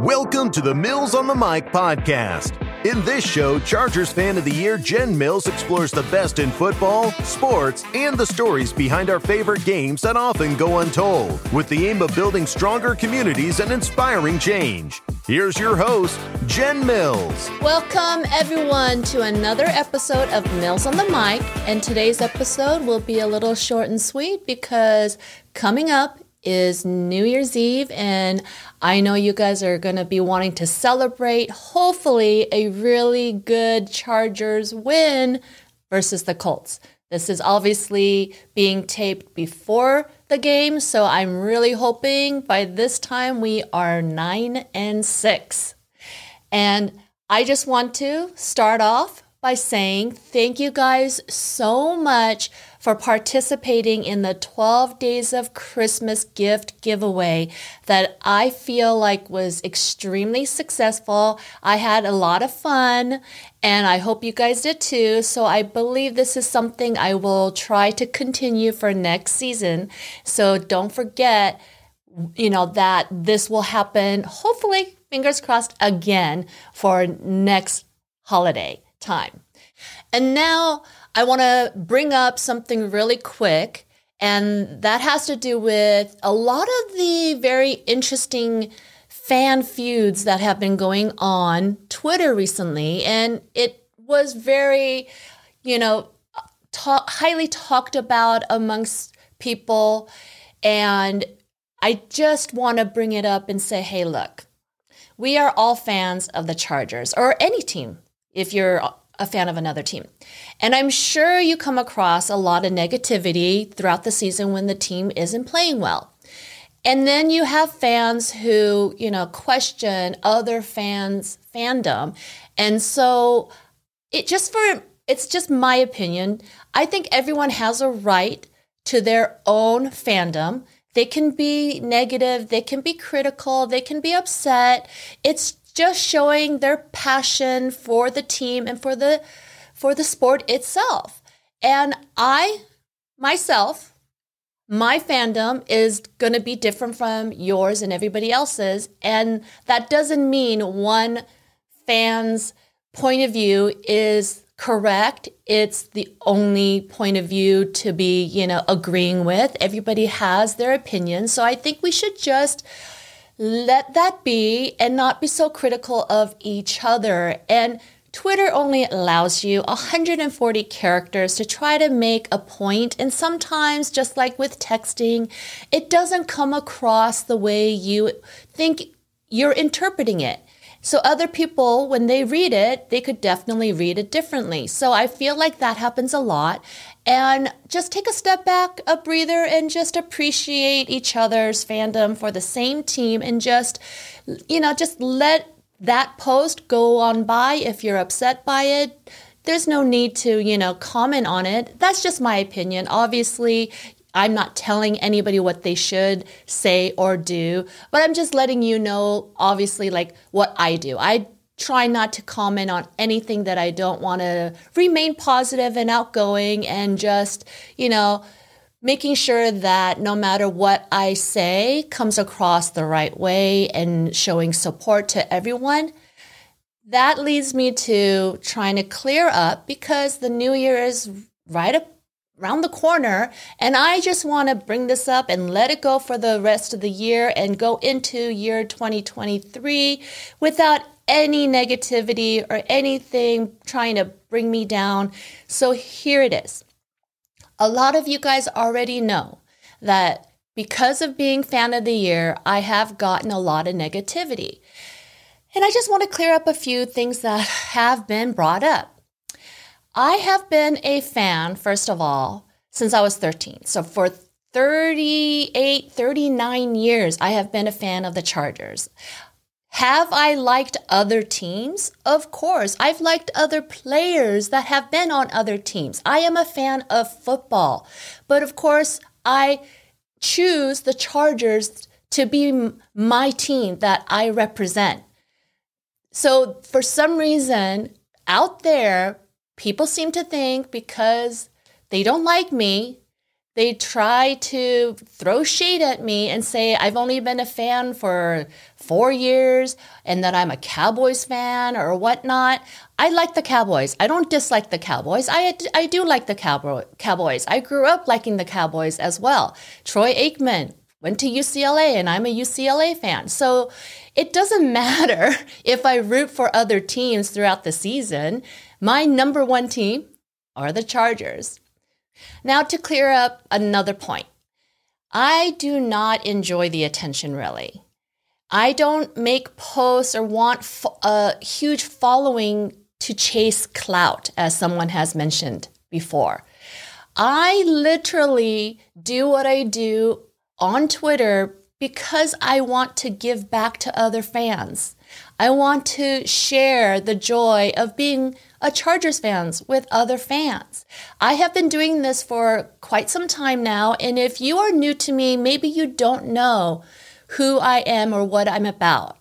Welcome to the Mills on the Mic podcast. In this show, Chargers Fan of the Year Jen Mills explores the best in football, sports, and the stories behind our favorite games that often go untold, with the aim of building stronger communities and inspiring change. Here's your host, Jen Mills. Welcome, everyone, to another episode of Mills on the Mic. And today's episode will be a little short and sweet because coming up is New Year's Eve, and I know you guys are going to be wanting to celebrate, hopefully, a really good Chargers win versus the Colts. This is obviously being taped before the game, so I'm really hoping by this time we are 9 and 6. And I just want to start off by saying thank you guys so much for participating in the 12 Days of Christmas gift giveaway that I feel like was extremely successful. I had a lot of fun and I hope you guys did too. So I believe this is something I will try to continue for next season. So don't forget, you know, that this will happen, hopefully, fingers crossed, again for next holiday time. And now I want to bring up something really quick, and that has to do with a lot of the very interesting fan feuds that have been going on Twitter recently, and it was very, you know, talk, highly talked about amongst people, and I just want to bring it up and say, hey, look, we are all fans of the Chargers or any team if you're a fan of another team. And I'm sure you come across a lot of negativity throughout the season when the team isn't playing well. And then you have fans who, you know, question other fans' fandom. And so it just for it's just my opinion. I think everyone has a right to their own fandom. They can be negative, they can be critical, they can be upset. It's just showing their passion for the team and for the for the sport itself. And I myself my fandom is going to be different from yours and everybody else's. And that doesn't mean one fan's point of view is correct. It's the only point of view to be you know agreeing with. Everybody has their opinion. So i think we should just let that be and not be so critical of each other. And Twitter only allows you 140 characters to try to make a point, and sometimes, just like with texting, it doesn't come across the way you think you're interpreting it. So, other people, when they read it, they could definitely read it differently. So, I feel like that happens a lot and just take a step back, a breather, and just appreciate each other's fandom for the same team and just, you know, just let that post go on by if you're upset by it. There's no need to, you know, comment on it. That's just my opinion. Obviously, I'm not telling anybody what they should say or do, but I'm just letting you know, obviously, like what I do. I try not to comment on anything that I don't want to remain positive and outgoing and just, you know, making sure that no matter what I say comes across the right way and showing support to everyone. That leads me to trying to clear up because the new year is right up around the corner. And I just want to bring this up and let it go for the rest of the year and go into year 2023 without any negativity or anything trying to bring me down. So here it is. A lot of you guys already know that because of being fan of the year, I have gotten a lot of negativity. And I just want to clear up a few things that have been brought up. I have been a fan, first of all, since I was 13. So for 38, 39 years, I have been a fan of the Chargers. Have I liked other teams? Of course. I've liked other players that have been on other teams. I am a fan of football. But of course, I choose the Chargers to be my team that I represent. So for some reason, out there, people seem to think because they don't like me, they try to throw shade at me and say I've only been a fan for four years and that I'm a Cowboys fan or whatnot. I like the Cowboys. I don't dislike the Cowboys. I, I do like the Cowboy, Cowboys. I grew up liking the Cowboys as well. Troy Aikman went to UCLA and I'm a UCLA fan. So it doesn't matter if I root for other teams throughout the season. My number one team are the Chargers. Now, to clear up another point, I do not enjoy the attention really. I don't make posts or want a huge following to chase clout, as someone has mentioned before. I literally do what I do on Twitter because I want to give back to other fans. I want to share the joy of being a Chargers fans with other fans. I have been doing this for quite some time now, and if you are new to me, maybe you don't know who I am or what I'm about.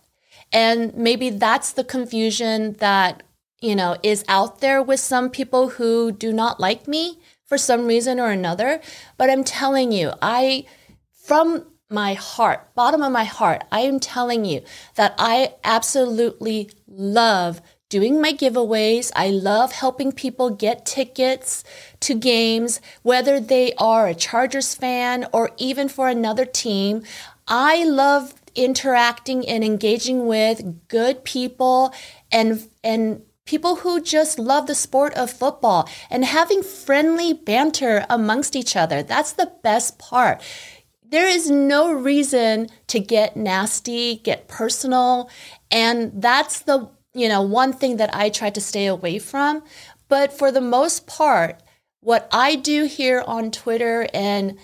And maybe that's the confusion that, you know, is out there with some people who do not like me for some reason or another. But I'm telling you, I, from my heart, bottom of my heart, I am telling you that I absolutely love doing my giveaways. I love helping people get tickets to games, whether they are a Chargers fan or even for another team. I love interacting and engaging with good people and and people who just love the sport of football and having friendly banter amongst each other. That's the best part. There is no reason to get nasty, get personal, and that's the you know, one thing that I try to stay away from. But for the most part, what I do here on Twitter and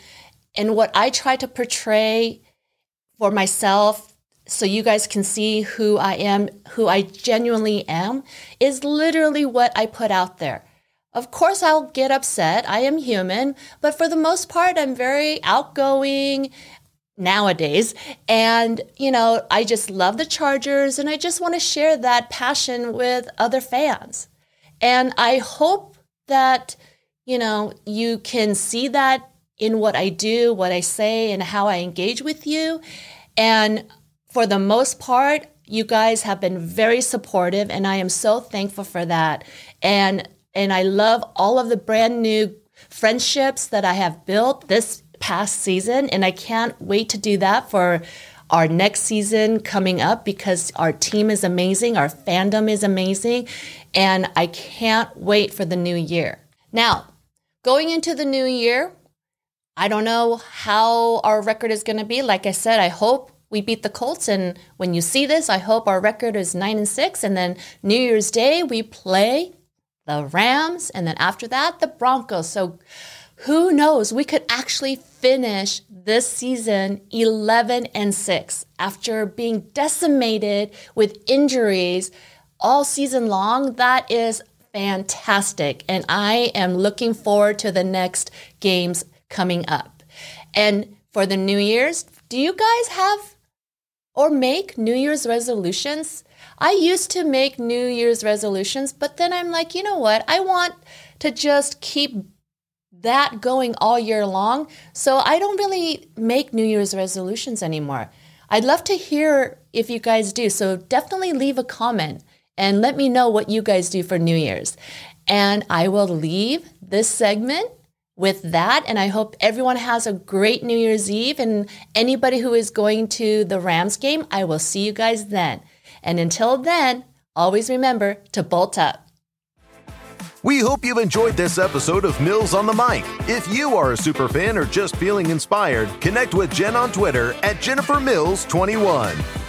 and what I try to portray for myself so you guys can see who I am, who I genuinely am, is literally what I put out there. Of course, I'll get upset. I am human, but for the most part, I'm very outgoing nowadays. And, you know, I just love the Chargers and I just want to share that passion with other fans. And I hope that, you know, you can see that in what I do, what I say, and how I engage with you. And for the most part, you guys have been very supportive and I am so thankful for that. And and I love all of the brand new friendships that I have built this past season. And I can't wait to do that for our next season coming up because our team is amazing, our fandom is amazing, and I can't wait for the new year. Now, going into the new year, I don't know how our record is going to be. Like I said, I hope we beat the Colts and when you see this, I hope our record is 9 and 6 and then New Year's Day we play the Rams and then after that the Broncos. So who knows? We could actually finish this season 11 and 6 after being decimated with injuries all season long. That is fantastic. And I am looking forward to the next games coming up. And for the New Year's, do you guys have or make New Year's resolutions? I used to make New Year's resolutions, but then I'm like, you know what? I want to just keep that going all year long. So I don't really make New Year's resolutions anymore. I'd love to hear if you guys do. So definitely leave a comment and let me know what you guys do for New Year's. And I will leave this segment with that. And I hope everyone has a great New Year's Eve. And anybody who is going to the Rams game, I will see you guys then. And until then, always remember to bolt up. We hope you've enjoyed this episode of Mills on the Mic. If you are a super fan or just feeling inspired, connect with Jen on Twitter at Jennifer Mills 21.